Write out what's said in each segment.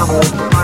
Love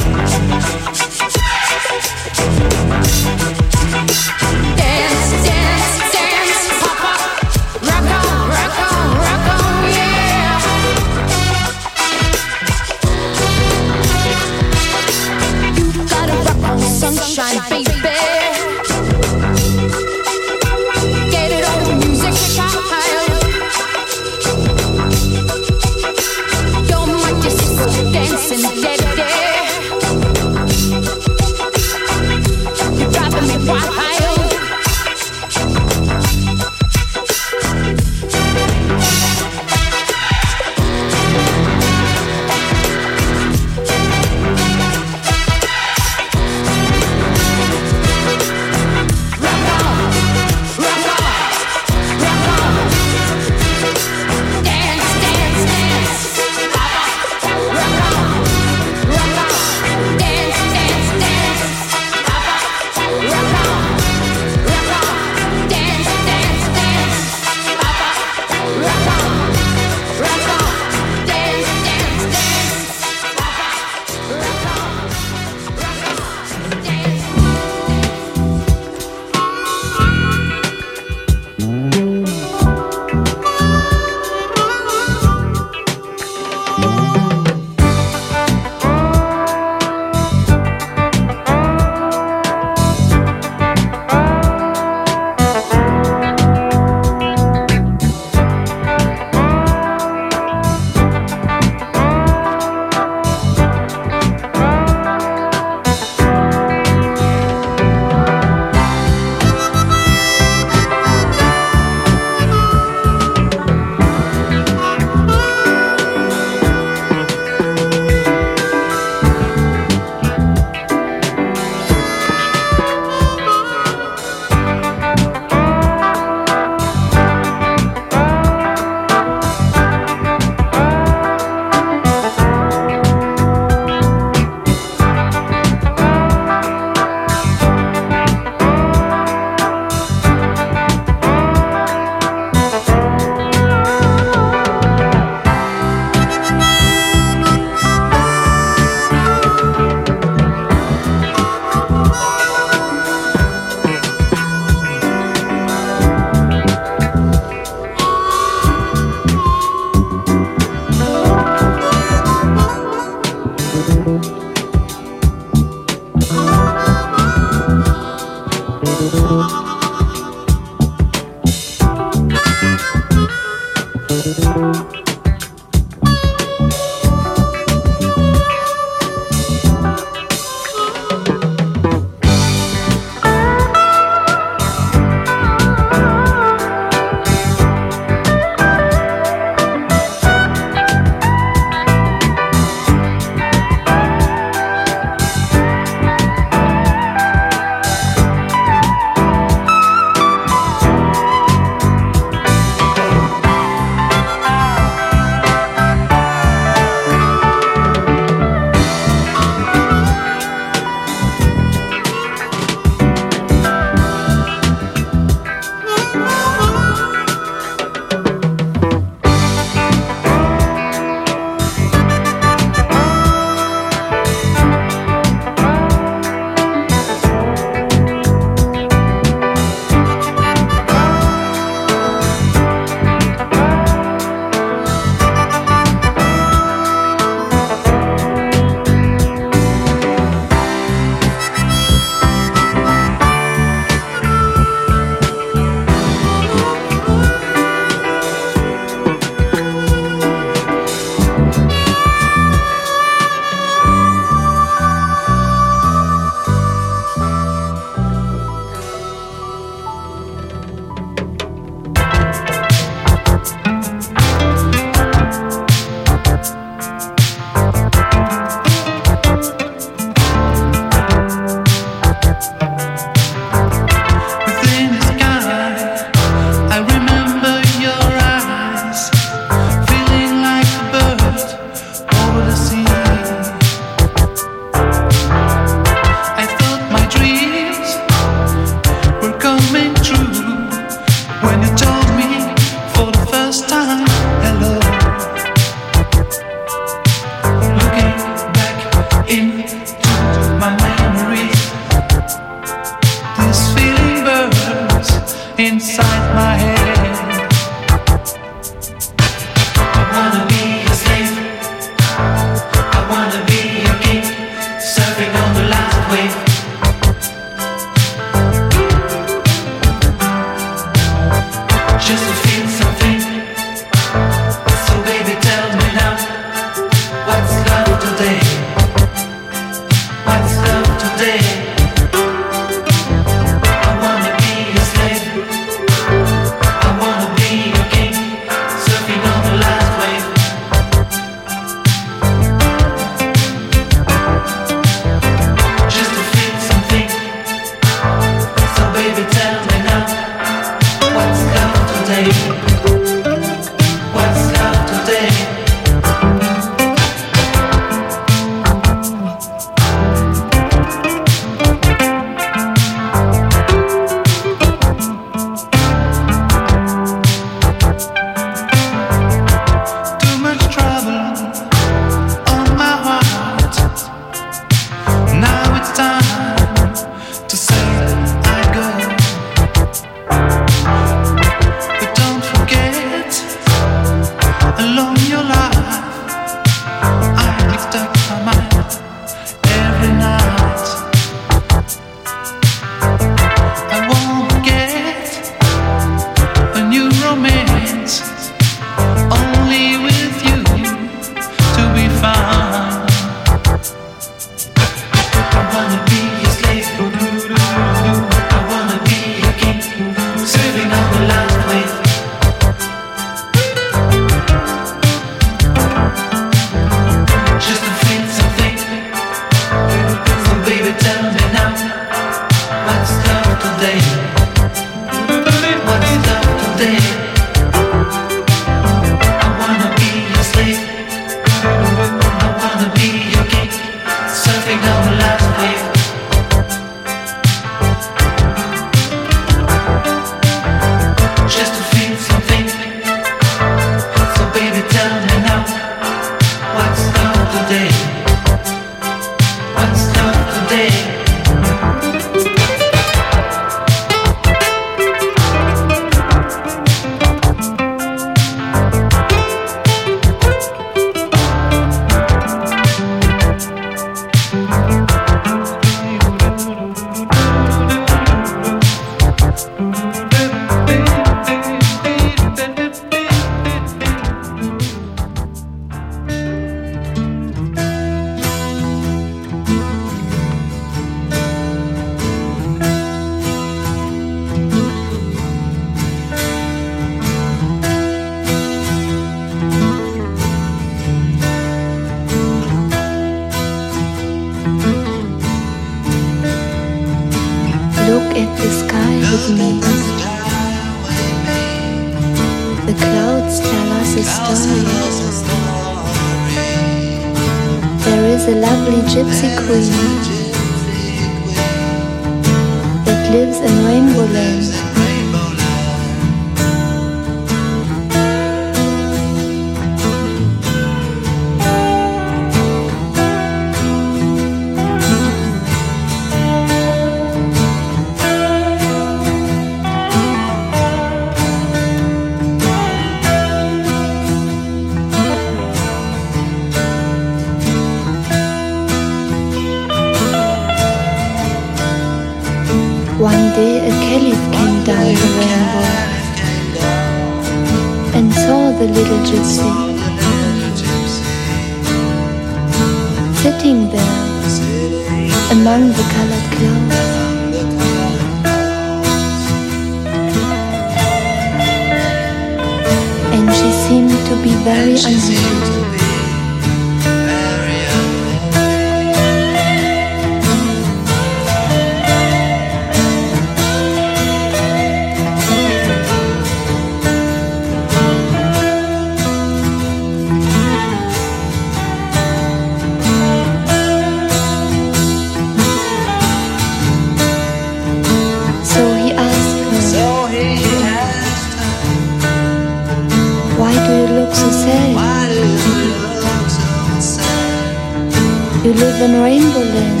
You live Rainbow Land,